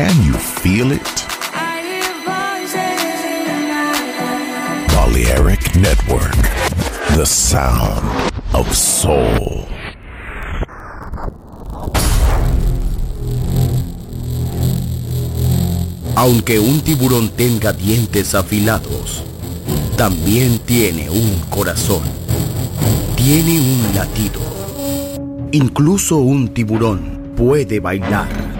Can you feel it? Balearic Network, the sound of soul. Aunque un tiburón tenga dientes afilados, también tiene un corazón. Tiene un latido. Incluso un tiburón puede bailar.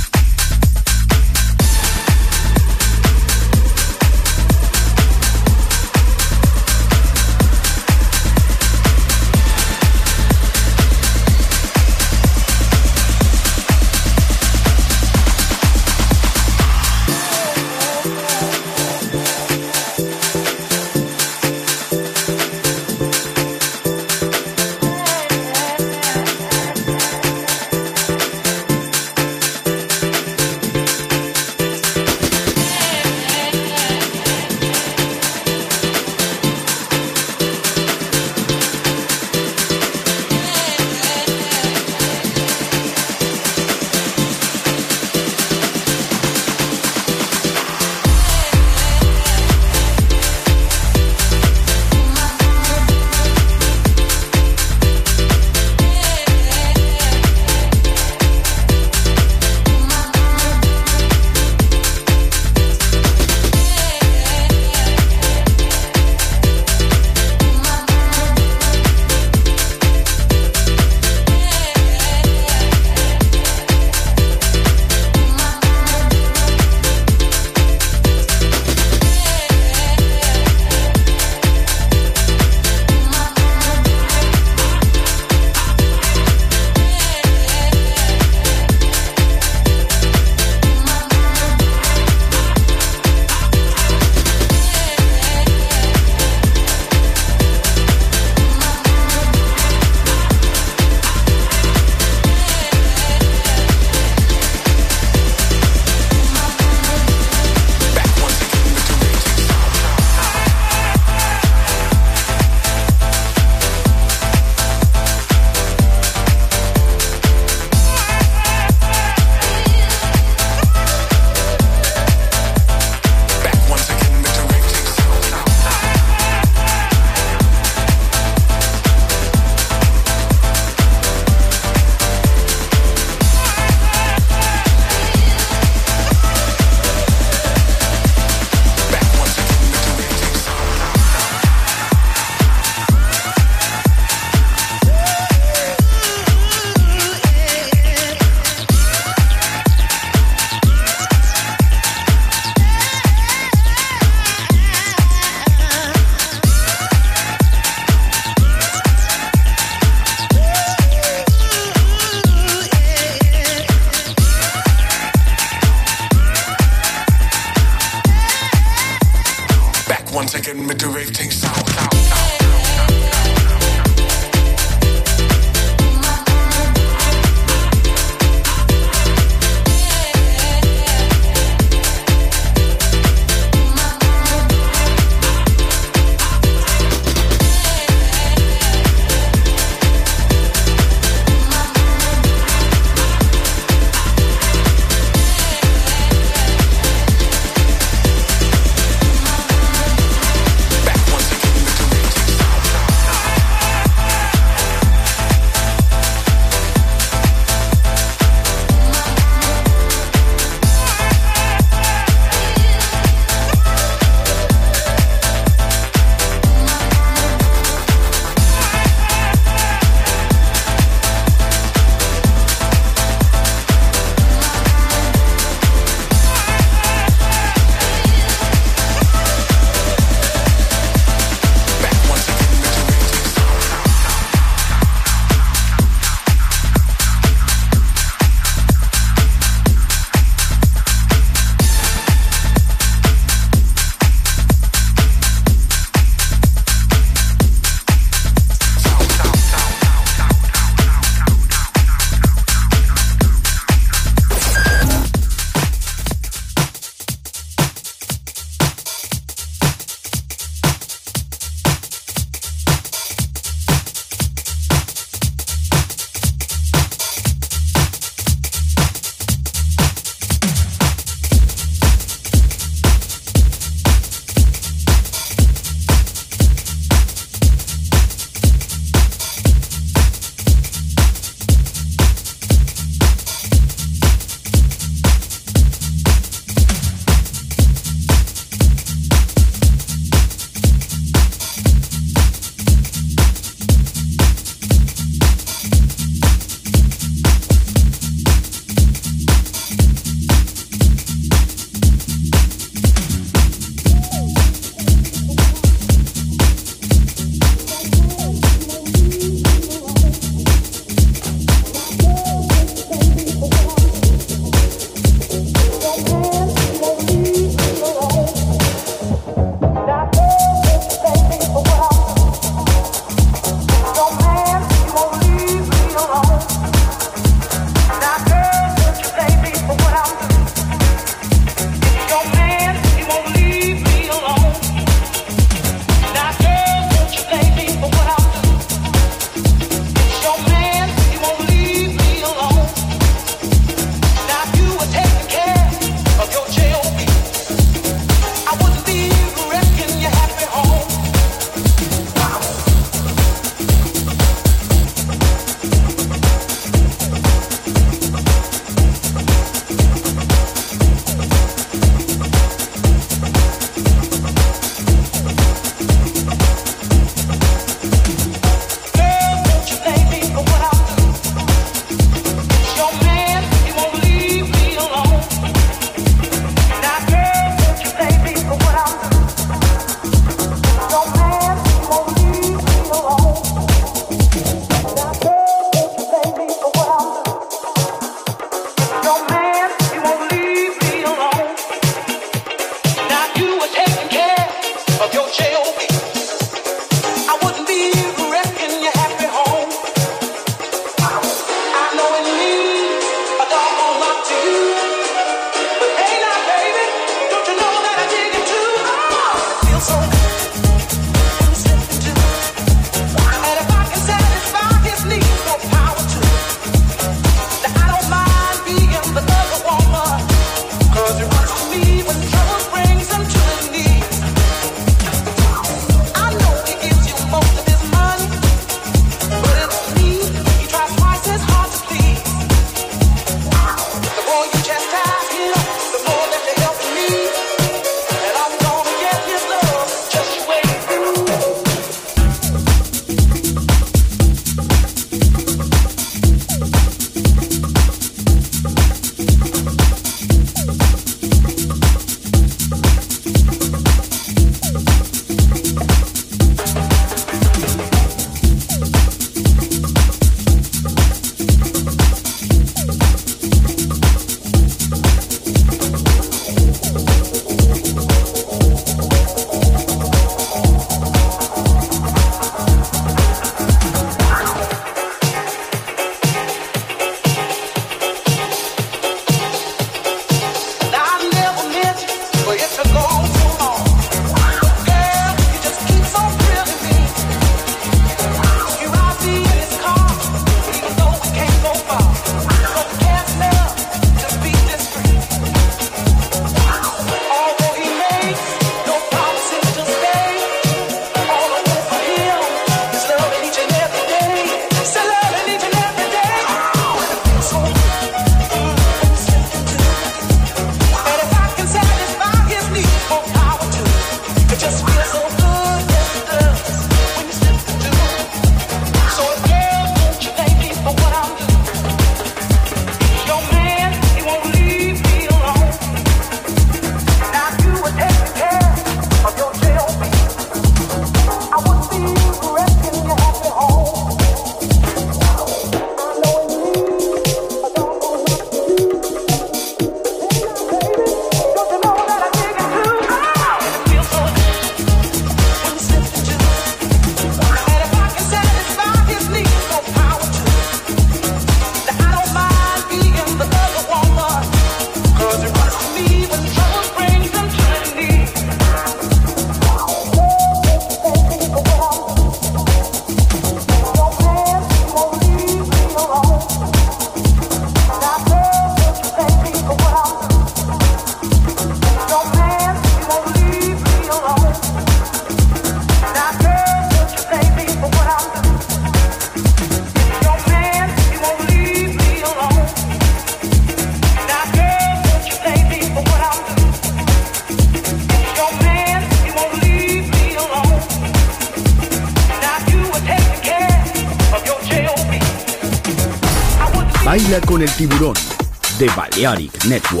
Chaotic Network.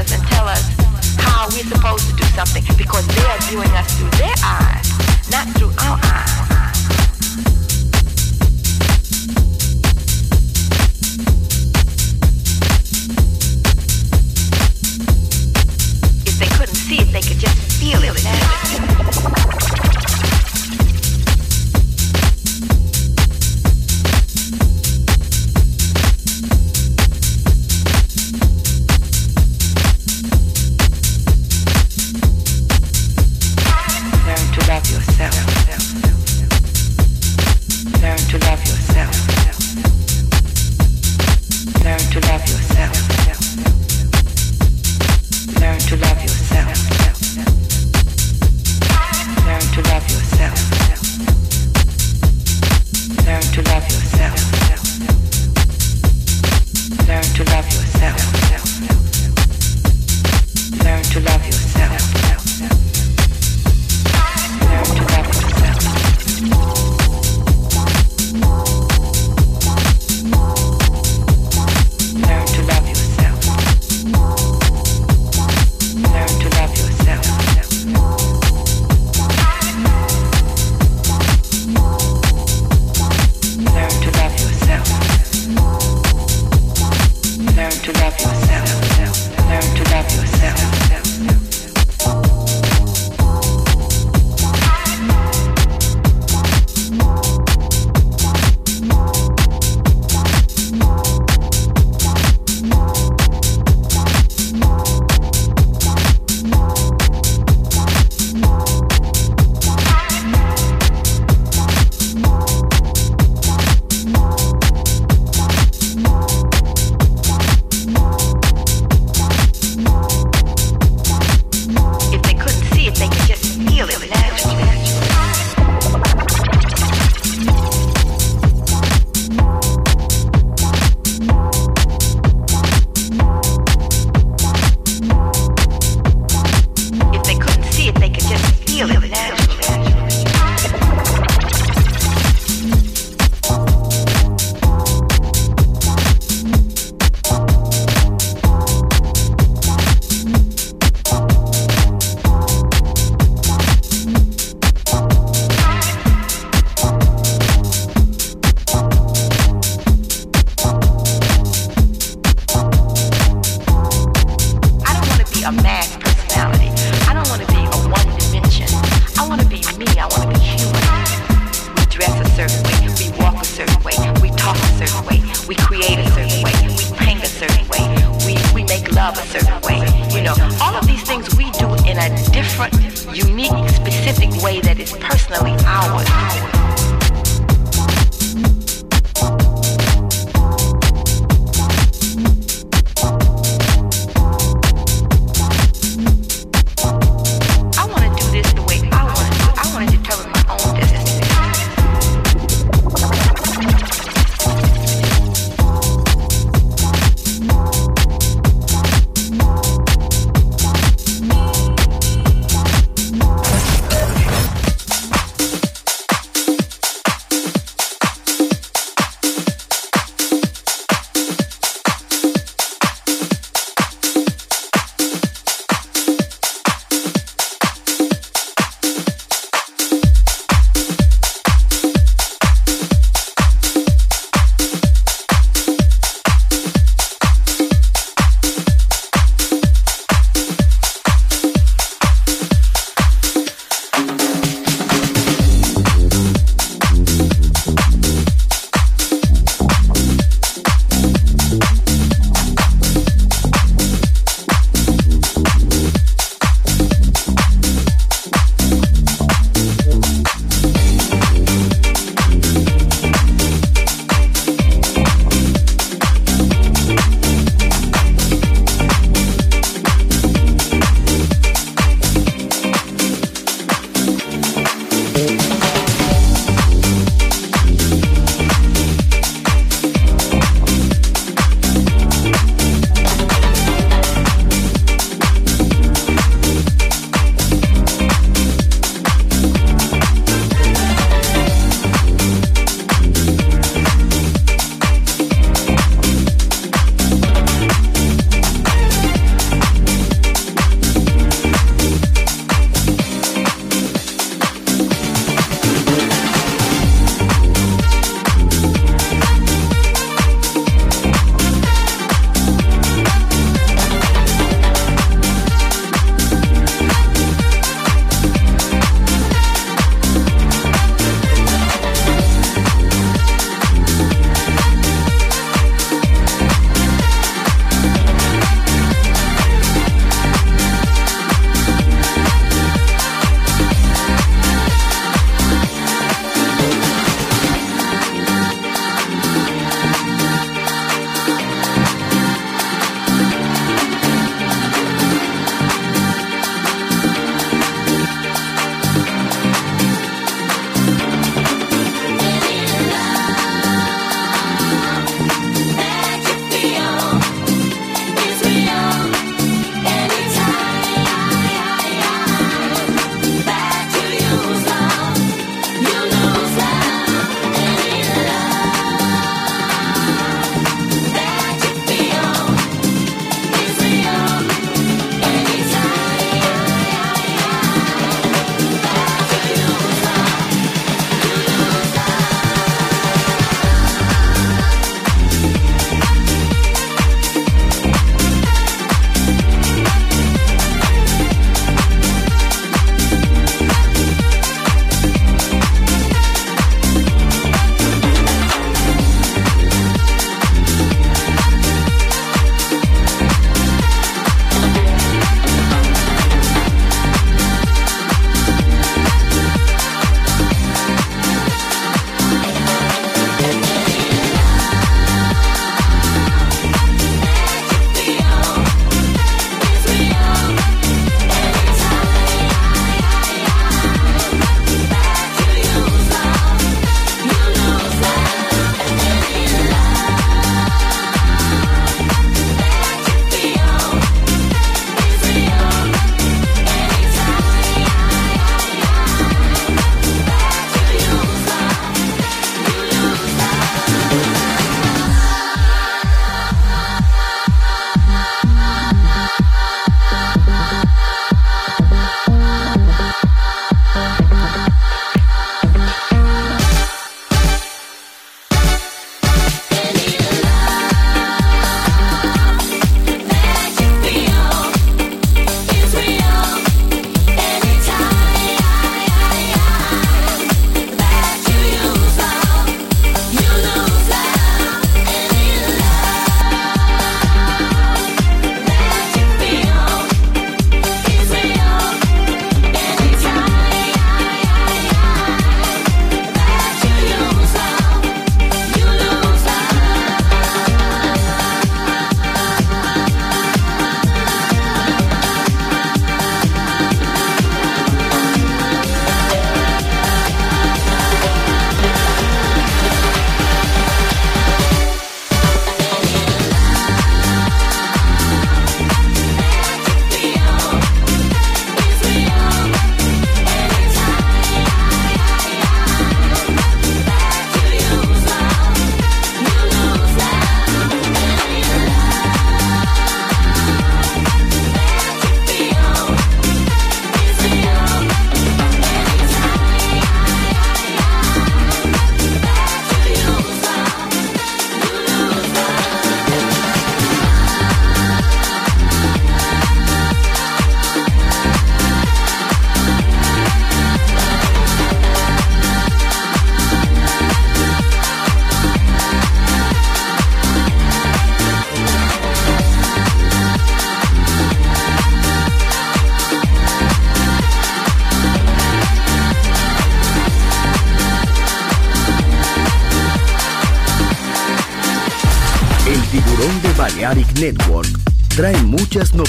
us and tell us how we're supposed to do something because they are viewing us through their eyes. love a certain way. You know, all of these things we do in a different, unique, specific way that is personally ours.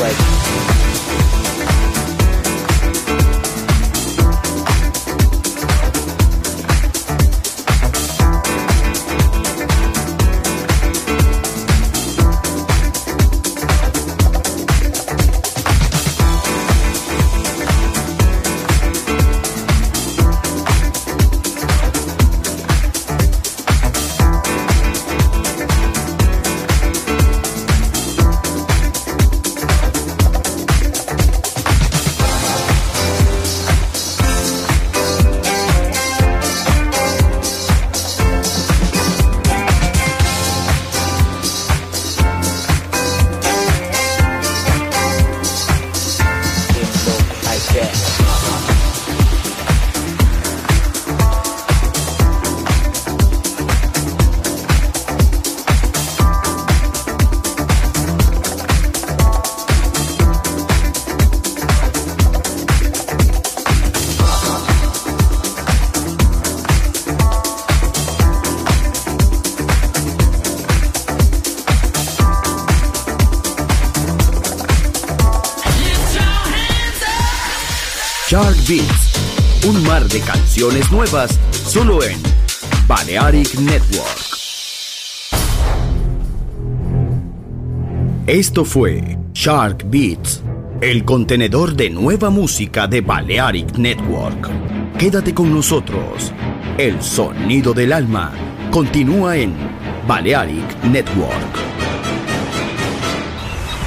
like solo en Balearic Network. Esto fue Shark Beats, el contenedor de nueva música de Balearic Network. Quédate con nosotros. El sonido del alma continúa en Balearic Network.